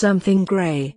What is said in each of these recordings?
something grey.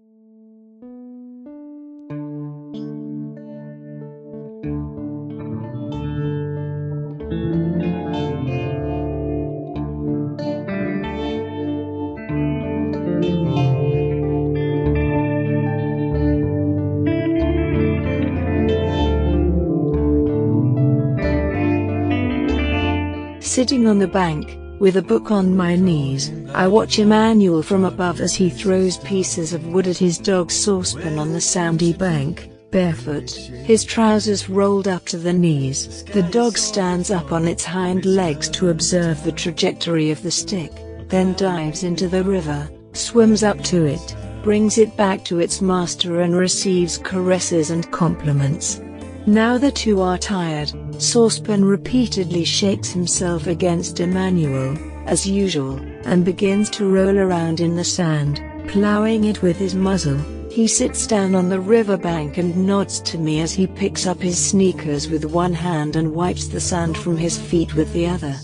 Sitting on the bank, with a book on my knees, I watch Emmanuel from above as he throws pieces of wood at his dog's saucepan on the sandy bank, barefoot, his trousers rolled up to the knees. The dog stands up on its hind legs to observe the trajectory of the stick, then dives into the river, swims up to it, brings it back to its master and receives caresses and compliments. Now the two are tired, Saucepan repeatedly shakes himself against Emmanuel, as usual, and begins to roll around in the sand, ploughing it with his muzzle. He sits down on the riverbank and nods to me as he picks up his sneakers with one hand and wipes the sand from his feet with the other.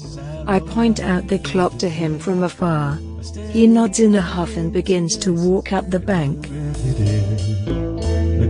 I point out the clock to him from afar. He nods in a huff and begins to walk up the bank.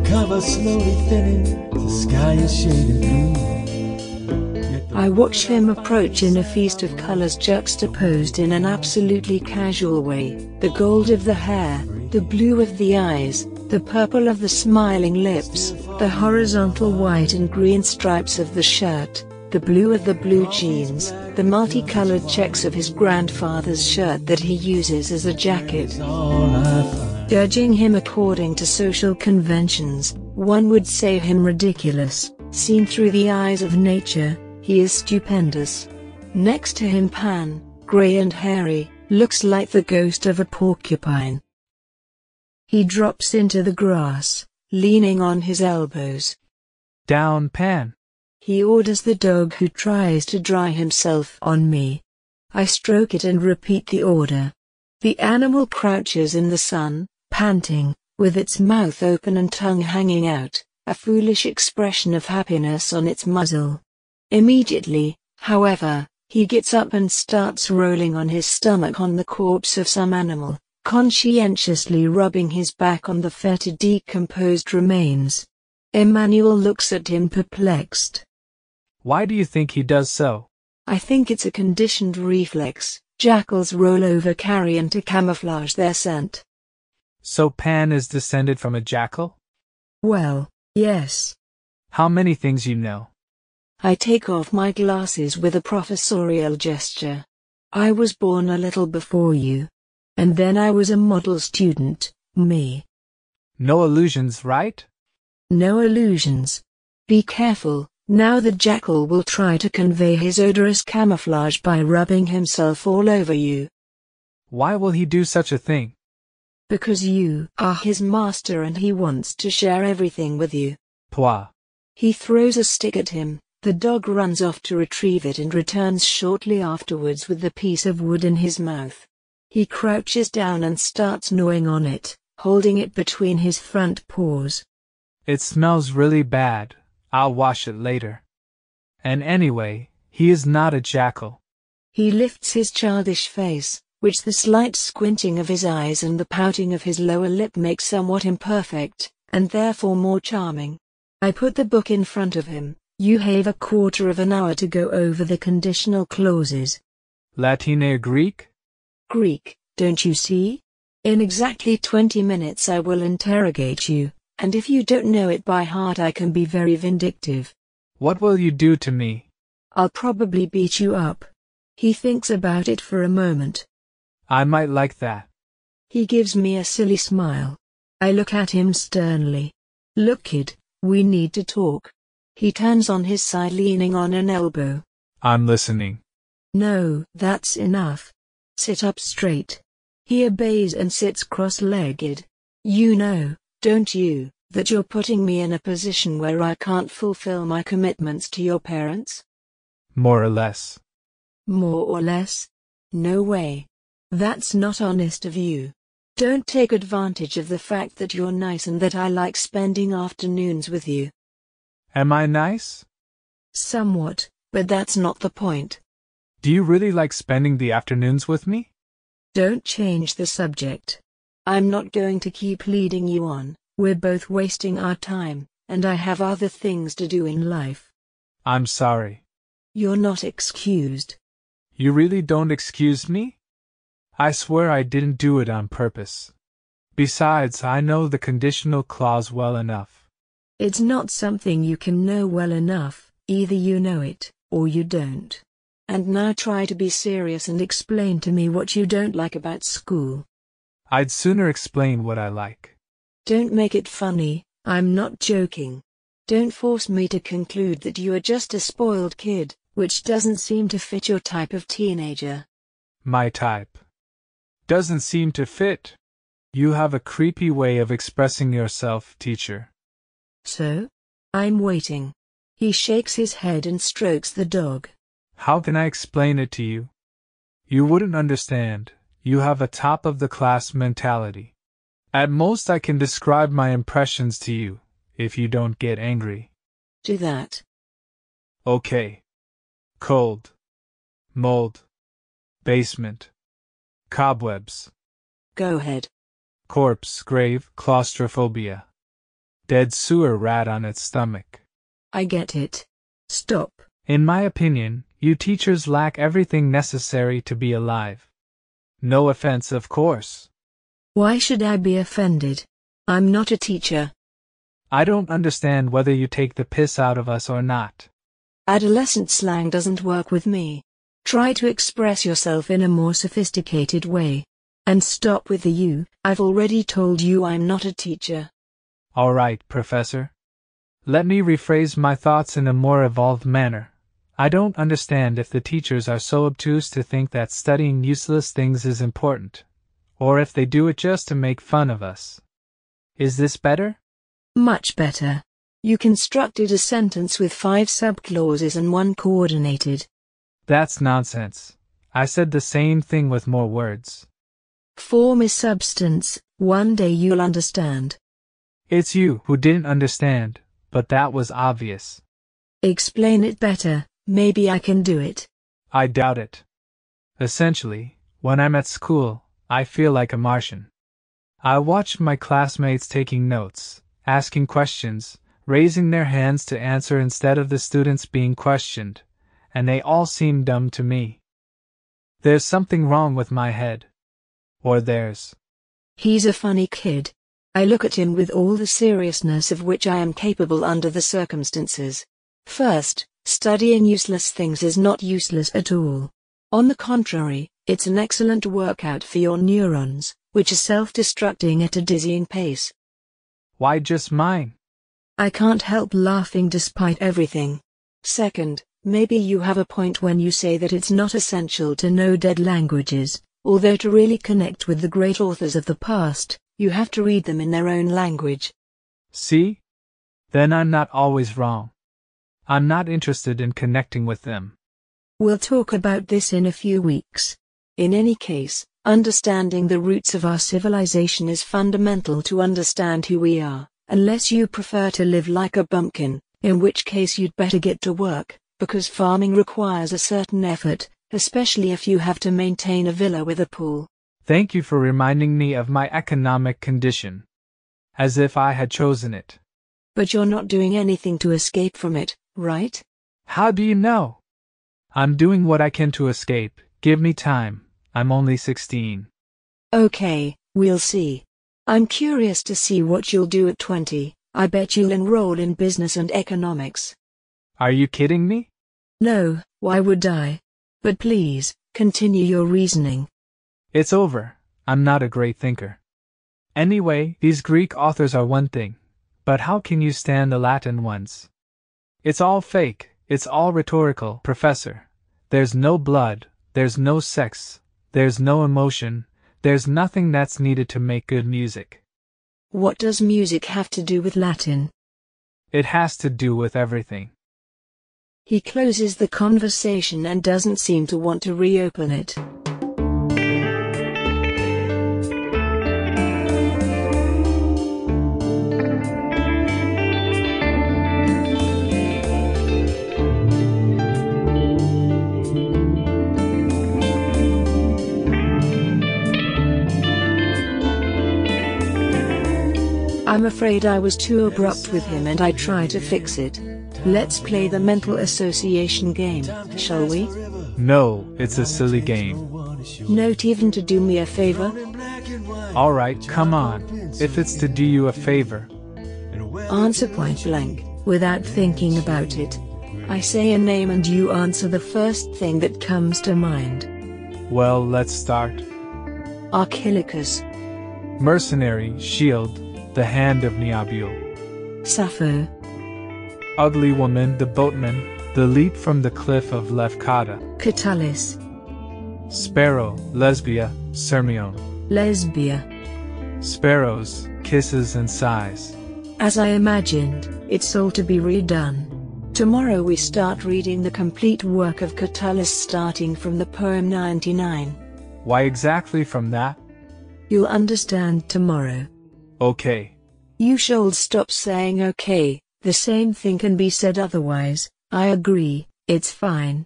Cover slowly thinning, the sky is shading blue. I watch him approach in a feast of colors juxtaposed in an absolutely casual way, the gold of the hair, the blue of the eyes, the purple of the smiling lips, the horizontal white and green stripes of the shirt, the blue of the blue jeans, the multicolored checks of his grandfather's shirt that he uses as a jacket. Judging him according to social conventions, one would say him ridiculous, seen through the eyes of nature, he is stupendous. Next to him Pan, grey and hairy, looks like the ghost of a porcupine. He drops into the grass, leaning on his elbows. Down, Pan. He orders the dog who tries to dry himself on me. I stroke it and repeat the order. The animal crouches in the sun, panting, with its mouth open and tongue hanging out, a foolish expression of happiness on its muzzle. Immediately, however, he gets up and starts rolling on his stomach on the corpse of some animal, conscientiously rubbing his back on the fetid decomposed remains. Emmanuel looks at him perplexed. Why do you think he does so? I think it's a conditioned reflex. Jackals roll over carrion to camouflage their scent. So Pan is descended from a jackal? Well, yes. How many things you know? I take off my glasses with a professorial gesture. I was born a little before you. And then I was a model student, me. No illusions, right? No illusions. Be careful, now the jackal will try to convey his odorous camouflage by rubbing himself all over you. Why will he do such a thing? Because you are his master and he wants to share everything with you. Pwa. He throws a stick at him, the dog runs off to retrieve it and returns shortly afterwards with the piece of wood in his mouth. He crouches down and starts gnawing on it, holding it between his front paws. It smells really bad. I'll wash it later. And anyway, he is not a jackal. He lifts his childish face, which the slight squinting of his eyes and the pouting of his lower lip make somewhat imperfect, and therefore more charming. I put the book in front of him, you have a quarter of an hour to go over the conditional clauses. Latin or Greek? Greek, don't you see? In exactly 20 minutes I will interrogate you, and if you don't know it by heart I can be very vindictive. What will you do to me? I'll probably beat you up. He thinks about it for a moment. I might like that. He gives me a silly smile. I look at him sternly. Look kid, we need to talk. He turns on his side leaning on an elbow. I'm listening. No, that's enough. Sit up straight. He obeys and sits cross-legged. You know, don't you, that you're putting me in a position where I can't fulfill my commitments to your parents? More or less. More or less? No way. That's not honest of you. Don't take advantage of the fact that you're nice and that I like spending afternoons with you. Am I nice? Somewhat, but that's not the point. Do you really like spending the afternoons with me? Don't change the subject. I'm not going to keep leading you on, we're both wasting our time, and I have other things to do in life. I'm sorry. You're not excused. You really don't excuse me? I swear I didn't do it on purpose. Besides, I know the conditional clause well enough. It's not something you can know well enough, either you know it, or you don't. And now try to be serious and explain to me what you don't like about school. I'd sooner explain what I like. Don't make it funny, I'm not joking. Don't force me to conclude that you are just a spoiled kid, which doesn't seem to fit your type of teenager. My type. Doesn't seem to fit. You have a creepy way of expressing yourself, teacher. So? I'm waiting. He shakes his head and strokes the dog. How can I explain it to you? You wouldn't understand. You have a top of the class mentality. At most, I can describe my impressions to you, if you don't get angry. Do that. Okay. Cold. Mold. Basement. Cobwebs. Go ahead. Corpse, grave, claustrophobia. Dead sewer rat on its stomach. I get it. Stop. In my opinion, you teachers lack everything necessary to be alive. No offense, of course. Why should I be offended? I'm not a teacher. I don't understand whether you take the piss out of us or not. Adolescent slang doesn't work with me. Try to express yourself in a more sophisticated way. And stop with the you, I've already told you I'm not a teacher. All right, Professor. Let me rephrase my thoughts in a more evolved manner. I don't understand if the teachers are so obtuse to think that studying useless things is important, or if they do it just to make fun of us. Is this better? Much better. You constructed a sentence with five subclauses and one coordinated. That's nonsense. I said the same thing with more words. Form is substance, one day you'll understand. It's you who didn't understand, but that was obvious. Explain it better, maybe I can do it. I doubt it. Essentially, when I'm at school, I feel like a Martian. I watch my classmates taking notes, asking questions, raising their hands to answer instead of the students being questioned, and they all seem dumb to me. There's something wrong with my head. Or theirs. He's a funny kid. I look at him with all the seriousness of which I am capable under the circumstances. First, studying useless things is not useless at all. On the contrary, it's an excellent workout for your neurons, which are self destructing at a dizzying pace. Why just mine? I can't help laughing despite everything. Second, maybe you have a point when you say that it's not essential to know dead languages, although to really connect with the great authors of the past, you have to read them in their own language. See? Then I'm not always wrong. I'm not interested in connecting with them. We'll talk about this in a few weeks. In any case, understanding the roots of our civilization is fundamental to understand who we are, unless you prefer to live like a bumpkin, in which case you'd better get to work, because farming requires a certain effort, especially if you have to maintain a villa with a pool. Thank you for reminding me of my economic condition. As if I had chosen it. But you're not doing anything to escape from it, right? How do you know? I'm doing what I can to escape, give me time, I'm only 16. Okay, we'll see. I'm curious to see what you'll do at 20. I bet you'll enroll in business and economics. Are you kidding me? No, why would I? But please, continue your reasoning. It's over. I'm not a great thinker. Anyway, these Greek authors are one thing, but how can you stand the Latin ones? It's all fake, it's all rhetorical, Professor. There's no blood, there's no sex, there's no emotion, there's nothing that's needed to make good music. What does music have to do with Latin? It has to do with everything. He closes the conversation and doesn't seem to want to reopen it. I'm afraid I was too abrupt with him and I try to fix it. Let's play the mental association game, shall we? No, it's a silly game. Note even to do me a favor. Alright, come on. If it's to do you a favor. Answer point blank, without thinking about it. I say a name and you answer the first thing that comes to mind. Well, let's start. Archilochus, Mercenary, shield, the hand of Neobule. Sappho, Ugly woman, the boatman, the leap from the cliff of Lefkada. Catullus, Sparrow, Lesbia, Sirmione. Lesbia. Sparrows, kisses and sighs. As I imagined, it's all to be redone. Tomorrow we start reading the complete work of Catullus starting from the poem 99. Why exactly from that? You'll understand tomorrow. Okay. You should stop saying okay, the same thing can be said otherwise. I agree, it's fine.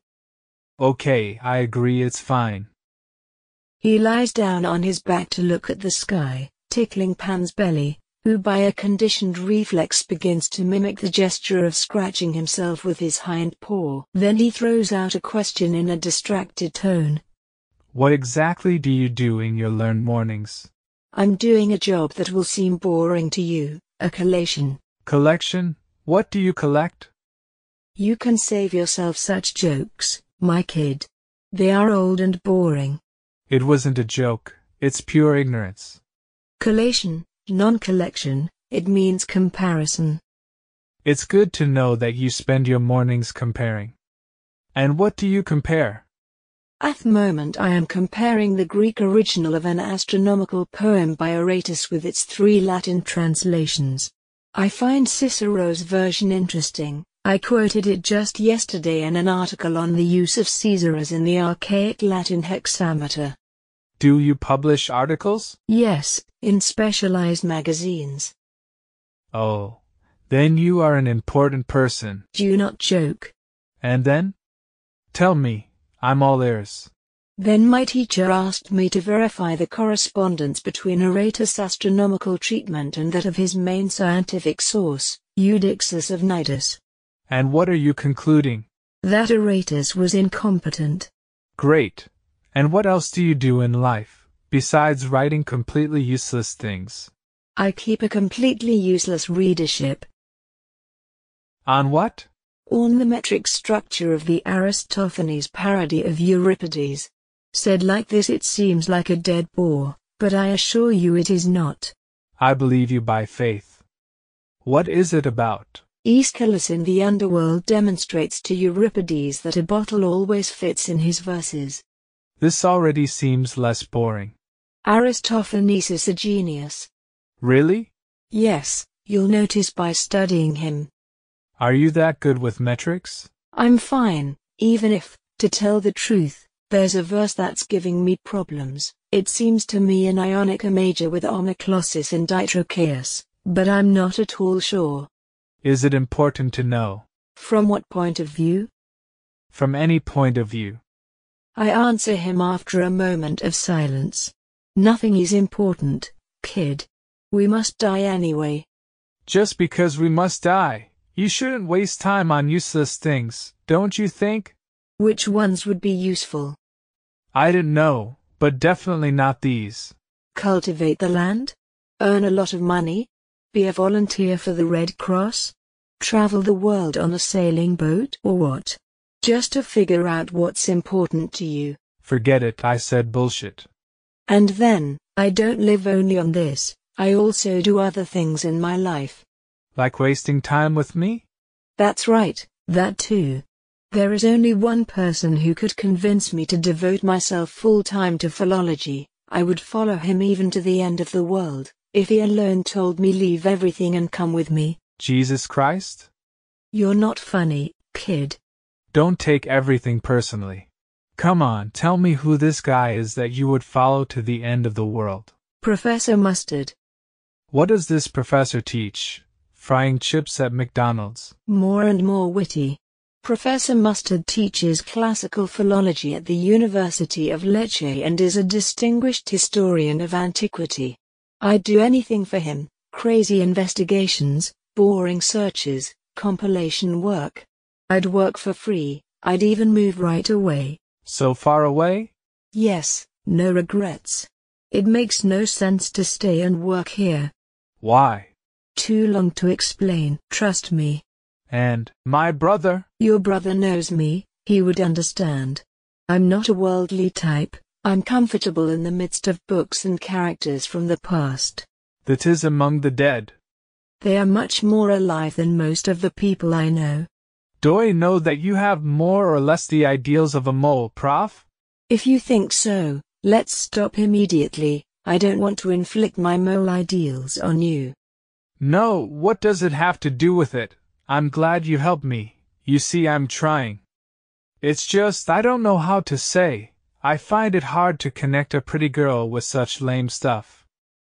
Okay, I agree it's fine. He lies down on his back to look at the sky, tickling Pan's belly, who by a conditioned reflex begins to mimic the gesture of scratching himself with his hind paw. Then he throws out a question in a distracted tone. What exactly do you do in your learned mornings? I'm doing a job that will seem boring to you, a collation. Collection? What do you collect? You can save yourself such jokes, my kid. They are old and boring. It wasn't a joke, it's pure ignorance. Collation, non-collection, it means comparison. It's good to know that you spend your mornings comparing. And what do you compare? At the moment I am comparing the Greek original of an astronomical poem by Aratus with its three Latin translations. I find Cicero's version interesting. I quoted it just yesterday in an article on the use of caesuras in the archaic Latin hexameter. Do you publish articles? Yes, in specialized magazines. Oh. Then you are an important person. Do not joke. And then? Tell me, I'm all ears. Then my teacher asked me to verify the correspondence between Aratus' astronomical treatment and that of his main scientific source, Eudoxus of Cnidus. And what are you concluding? That Aratus was incompetent. Great. And what else do you do in life, besides writing completely useless things? I keep a completely useless readership. On what? On the metric structure of the Aristophanes parody of Euripides. Said like this it seems like a dead bore, but I assure you it is not. I believe you by faith. What is it about? Aeschylus in the underworld demonstrates to Euripides that a bottle always fits in his verses. This already seems less boring. Aristophanes is a genius. Really? Yes, you'll notice by studying him. Are you that good with metrics? I'm fine, even if, to tell the truth, there's a verse that's giving me problems. It seems to me an Ionica major with anaclasis and ditrochaeus, but I'm not at all sure. Is it important to know? From what point of view? From any point of view. I answer him after a moment of silence. Nothing is important, kid. We must die anyway. Just because we must die, you shouldn't waste time on useless things, don't you think? Which ones would be useful? I didn't know, but definitely not these. Cultivate the land? Earn a lot of money? Be a volunteer for the Red Cross? Travel the world on a sailing boat or what? Just to figure out what's important to you. Forget it, I said bullshit. And then, I don't live only on this, I also do other things in my life. Like wasting time with me? That's right, that too. There is only one person who could convince me to devote myself full time to philology. I would follow him even to the end of the world, if he alone told me leave everything and come with me. Jesus Christ? You're not funny, kid. Don't take everything personally. Come on, tell me who this guy is that you would follow to the end of the world. Professor Mustard. What does this professor teach? Frying chips at McDonald's. More and more witty. Professor Mustard teaches classical philology at the University of Lecce and is a distinguished historian of antiquity. I'd do anything for him, crazy investigations, boring searches, compilation work. I'd work for free, I'd even move right away. So far away? Yes, no regrets. It makes no sense to stay and work here. Why? Too long to explain. Trust me. And, my brother? Your brother knows me, he would understand. I'm not a worldly type, I'm comfortable in the midst of books and characters from the past. That is among the dead. They are much more alive than most of the people I know. Do I know that you have more or less the ideals of a mole, prof? If you think so, let's stop immediately. I don't want to inflict my mole ideals on you. No, what does it have to do with it? I'm glad you helped me. You see, I'm trying. It's just, I don't know how to say. I find it hard to connect a pretty girl with such lame stuff.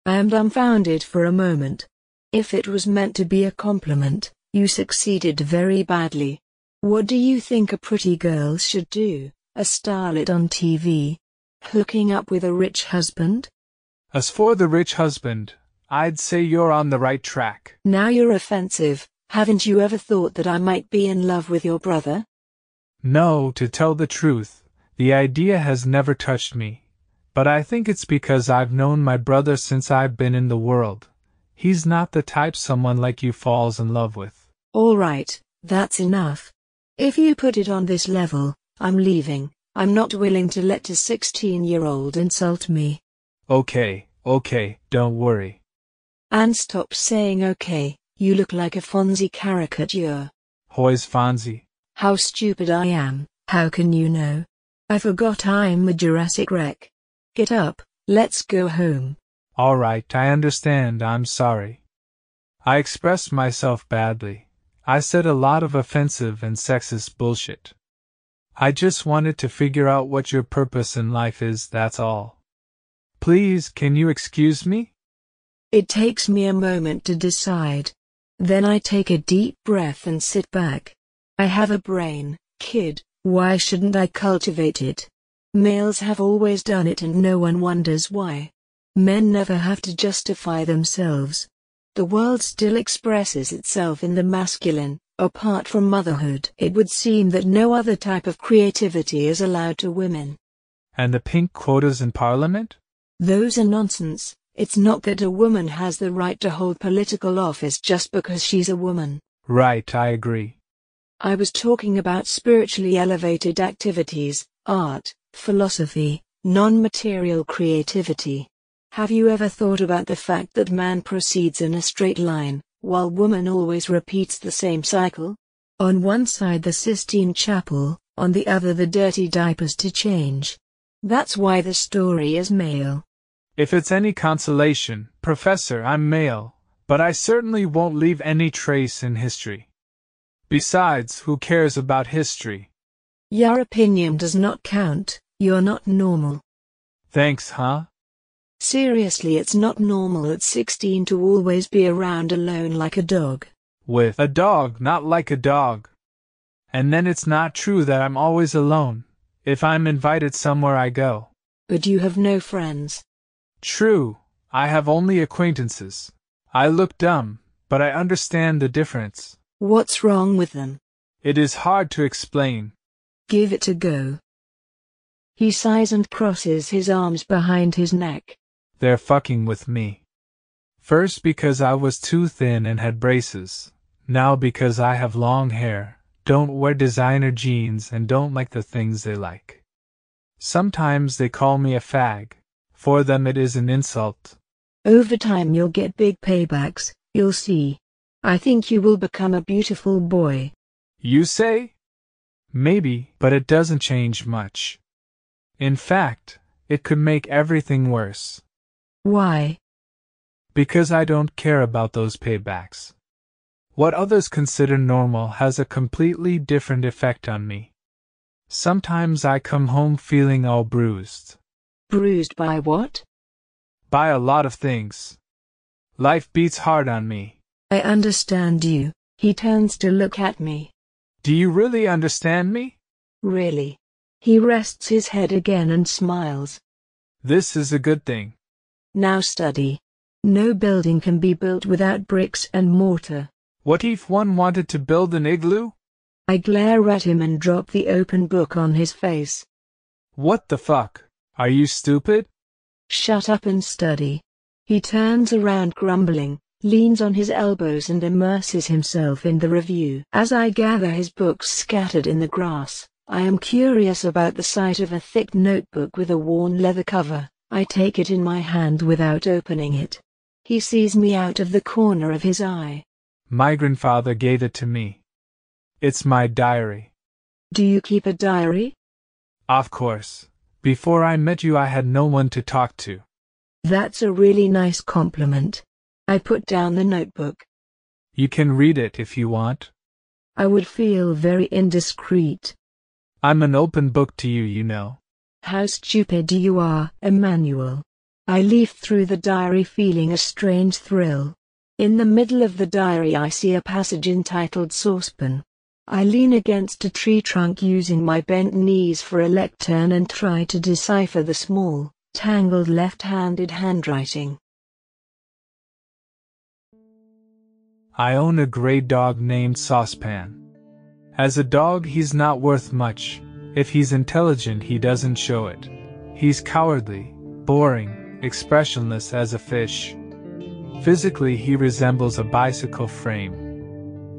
I am dumbfounded for a moment. If it was meant to be a compliment, you succeeded very badly. What do you think a pretty girl should do? A starlet on TV? Hooking up with a rich husband? As for the rich husband, I'd say you're on the right track. Now you're offensive. Haven't you ever thought that I might be in love with your brother? No, to tell the truth, the idea has never touched me. But I think it's because I've known my brother since I've been in the world. He's not the type someone like you falls in love with. All right, that's enough. If you put it on this level, I'm leaving. I'm not willing to let a 16 year old insult me. Okay, okay, don't worry. And stop saying okay, you look like a Fonzie caricature. Hoy's Fonzie. How stupid I am, how can you know? I forgot I'm a Jurassic wreck. Get up, let's go home. All right, I understand, I'm sorry. I expressed myself badly. I said a lot of offensive and sexist bullshit. I just wanted to figure out what your purpose in life is, that's all. Please, can you excuse me? It takes me a moment to decide. Then I take a deep breath and sit back. I have a brain, kid, why shouldn't I cultivate it? Males have always done it and no one wonders why. Men never have to justify themselves. The world still expresses itself in the masculine, apart from motherhood. It would seem that no other type of creativity is allowed to women. And the pink quotas in Parliament? Those are nonsense. It's not that a woman has the right to hold political office just because she's a woman. Right, I agree. I was talking about spiritually elevated activities, art, philosophy, non material creativity. Have you ever thought about the fact that man proceeds in a straight line, while woman always repeats the same cycle? On one side the Sistine Chapel, on the other the dirty diapers to change. That's why the story is male. If it's any consolation, Professor, I'm male, but I certainly won't leave any trace in history. Besides, who cares about history? Your opinion does not count, you're not normal. Thanks, huh? Seriously, it's not normal at 16 to always be around alone like a dog. With a dog, not like a dog. And then it's not true that I'm always alone. If I'm invited somewhere, I go. But you have no friends. True, I have only acquaintances. I look dumb, but I understand the difference. What's wrong with them? It is hard to explain. Give it a go. He sighs and crosses his arms behind his neck. They're fucking with me. First because I was too thin and had braces. Now because I have long hair, don't wear designer jeans, and don't like the things they like. Sometimes they call me a fag. For them it is an insult. Over time you'll get big paybacks, you'll see. I think you will become a beautiful boy. You say? Maybe, but it doesn't change much. In fact, it could make everything worse. Why? Because I don't care about those paybacks. What others consider normal has a completely different effect on me. Sometimes I come home feeling all bruised. Bruised by what? By a lot of things. Life beats hard on me. I understand you. He turns to look at me. Do you really understand me? Really? He rests his head again and smiles. This is a good thing. Now study. No building can be built without bricks and mortar. What if one wanted to build an igloo? I glare at him and drop the open book on his face. What the fuck? Are you stupid? Shut up and study. He turns around grumbling, leans on his elbows and immerses himself in the review. As I gather his books scattered in the grass, I am curious about the sight of a thick notebook with a worn leather cover. I take it in my hand without opening it. He sees me out of the corner of his eye. My grandfather gave it to me. It's my diary. Do you keep a diary? Of course. Before I met you, I had no one to talk to. That's a really nice compliment. I put down the notebook. You can read it if you want. I would feel very indiscreet. I'm an open book to you, you know. How stupid you are, Emmanuel. I leaf through the diary feeling a strange thrill. In the middle of the diary, I see a passage entitled Saucepan. I lean against a tree trunk using my bent knees for a lectern and try to decipher the small, tangled left-handed handwriting. I own a gray dog named Saucepan. As a dog, he's not worth much. If he's intelligent, he doesn't show it. He's cowardly, boring, expressionless as a fish. Physically, he resembles a bicycle frame.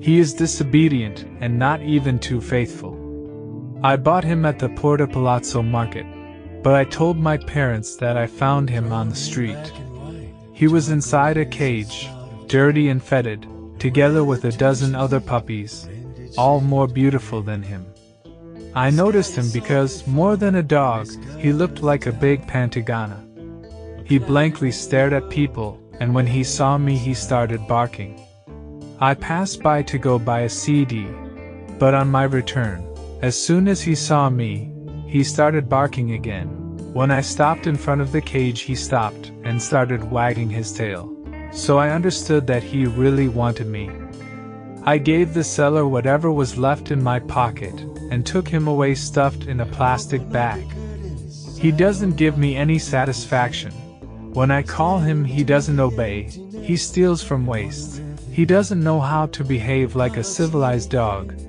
He is disobedient and not even too faithful. I bought him at the Porta Palazzo market, but I told my parents that I found him on the street. He was inside a cage, dirty and fetid, together with a dozen other puppies, all more beautiful than him. I noticed him because, more than a dog, he looked like a big Pantagana. He blankly stared at people, and when he saw me, he started barking. I passed by to go buy a CD, but on my return, as soon as he saw me, he started barking again. When I stopped in front of the cage, he stopped and started wagging his tail. So I understood that he really wanted me. I gave the seller whatever was left in my pocket and took him away stuffed in a plastic bag. He doesn't give me any satisfaction. When I call him, he doesn't obey, he steals from waste. He doesn't know how to behave like a civilized dog.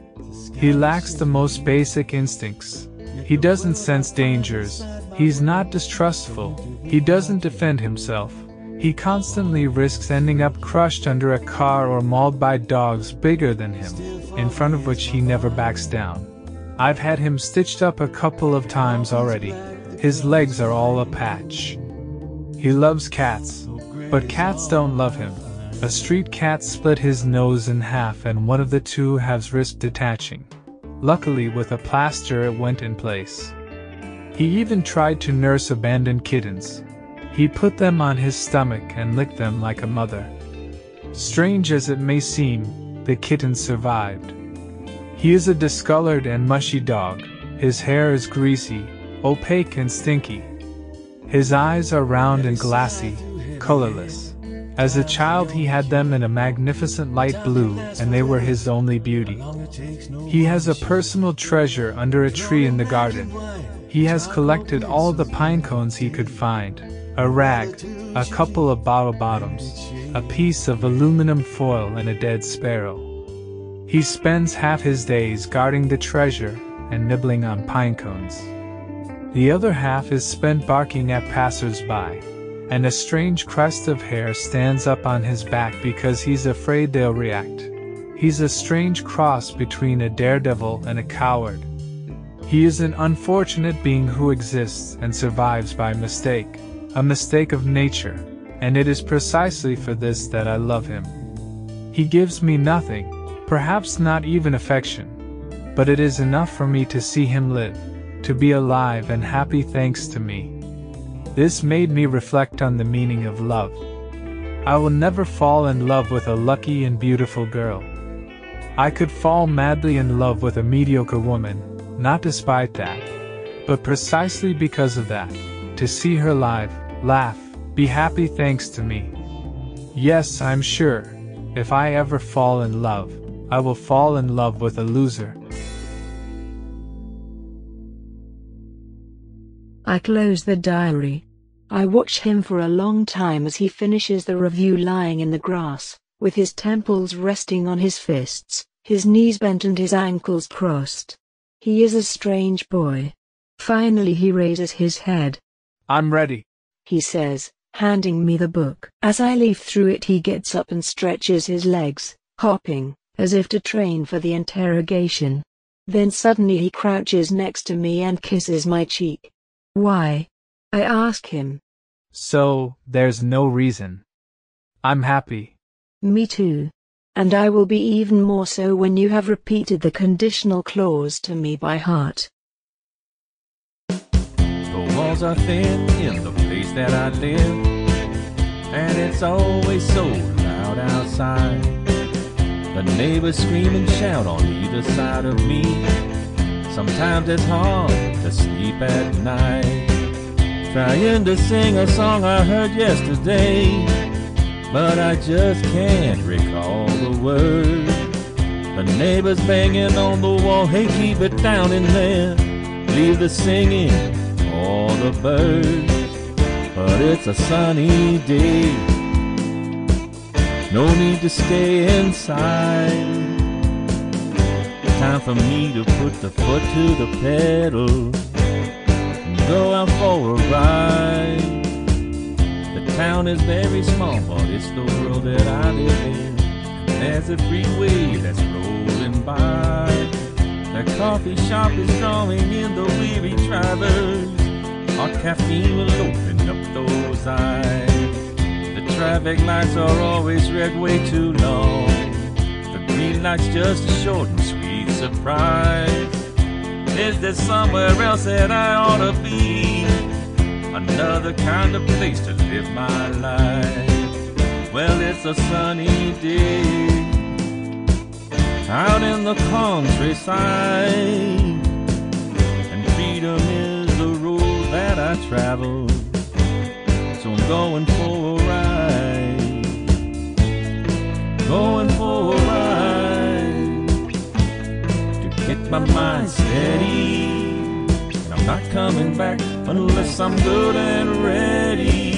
He lacks the most basic instincts. He doesn't sense dangers. He's not distrustful. He doesn't defend himself. He constantly risks ending up crushed under a car or mauled by dogs bigger than him, in front of which he never backs down. I've had him stitched up a couple of times already. His legs are all a patch. He loves cats, but cats don't love him. A street cat split his nose in half and one of the two halves risked detaching. Luckily, with a plaster, it went in place. He even tried to nurse abandoned kittens. He put them on his stomach and licked them like a mother. Strange as it may seem, the kittens survived. He is a discolored and mushy dog. His hair is greasy, opaque, and stinky. His eyes are round and glassy, colorless. As a child, he had them in a magnificent light blue, and they were his only beauty. He has a personal treasure under a tree in the garden. He has collected all the pine cones he could find a rag, a couple of bottle bottoms, a piece of aluminum foil, and a dead sparrow. He spends half his days guarding the treasure and nibbling on pine cones. The other half is spent barking at passers by and a strange crest of hair stands up on his back because he's afraid they'll react. He's a strange cross between a daredevil and a coward. He is an unfortunate being who exists and survives by mistake, a mistake of nature, and it is precisely for this that I love him. He gives me nothing, perhaps not even affection, but it is enough for me to see him live, to be alive and happy thanks to me. This made me reflect on the meaning of love. I will never fall in love with a lucky and beautiful girl. I could fall madly in love with a mediocre woman, not despite that, but precisely because of that, to see her live, laugh, be happy thanks to me. Yes, I'm sure, if I ever fall in love, I will fall in love with a loser. I close the diary. I watch him for a long time as he finishes the review lying in the grass, with his temples resting on his fists, his knees bent and his ankles crossed. He is a strange boy. Finally he raises his head. I'm ready, he says, handing me the book. As I leaf through it he gets up and stretches his legs, hopping, as if to train for the interrogation. Then suddenly he crouches next to me and kisses my cheek. Why? I ask him. So, there's no reason. I'm happy. Me too. And I will be even more so when you have repeated the conditional clause to me by heart. The walls are thin in the place that I live, and it's always so loud outside. The neighbors scream and shout on either side of me. Sometimes it's hard to sleep at night. Trying to sing a song I heard yesterday, but I just can't recall the words. The neighbors banging on the wall, hey, keep it down in there. Leave the singing for the birds. But it's a sunny day. No need to stay inside. Time for me to put the foot to the pedal and go out for a ride. The town is very small, but it's the world that I live in. There's a freeway that's rolling by. The coffee shop is drawing in the weary drivers. Our caffeine will open up those eyes. The traffic lights are always red way too long. The green light's just a short and surprise. Is there somewhere else that I ought to be? Another kind of place to live my life. Well, it's a sunny day out in the countryside, and freedom is the road that I travel. So I'm going for a ride, going for a my mind steady. And I'm not coming back unless I'm good and ready.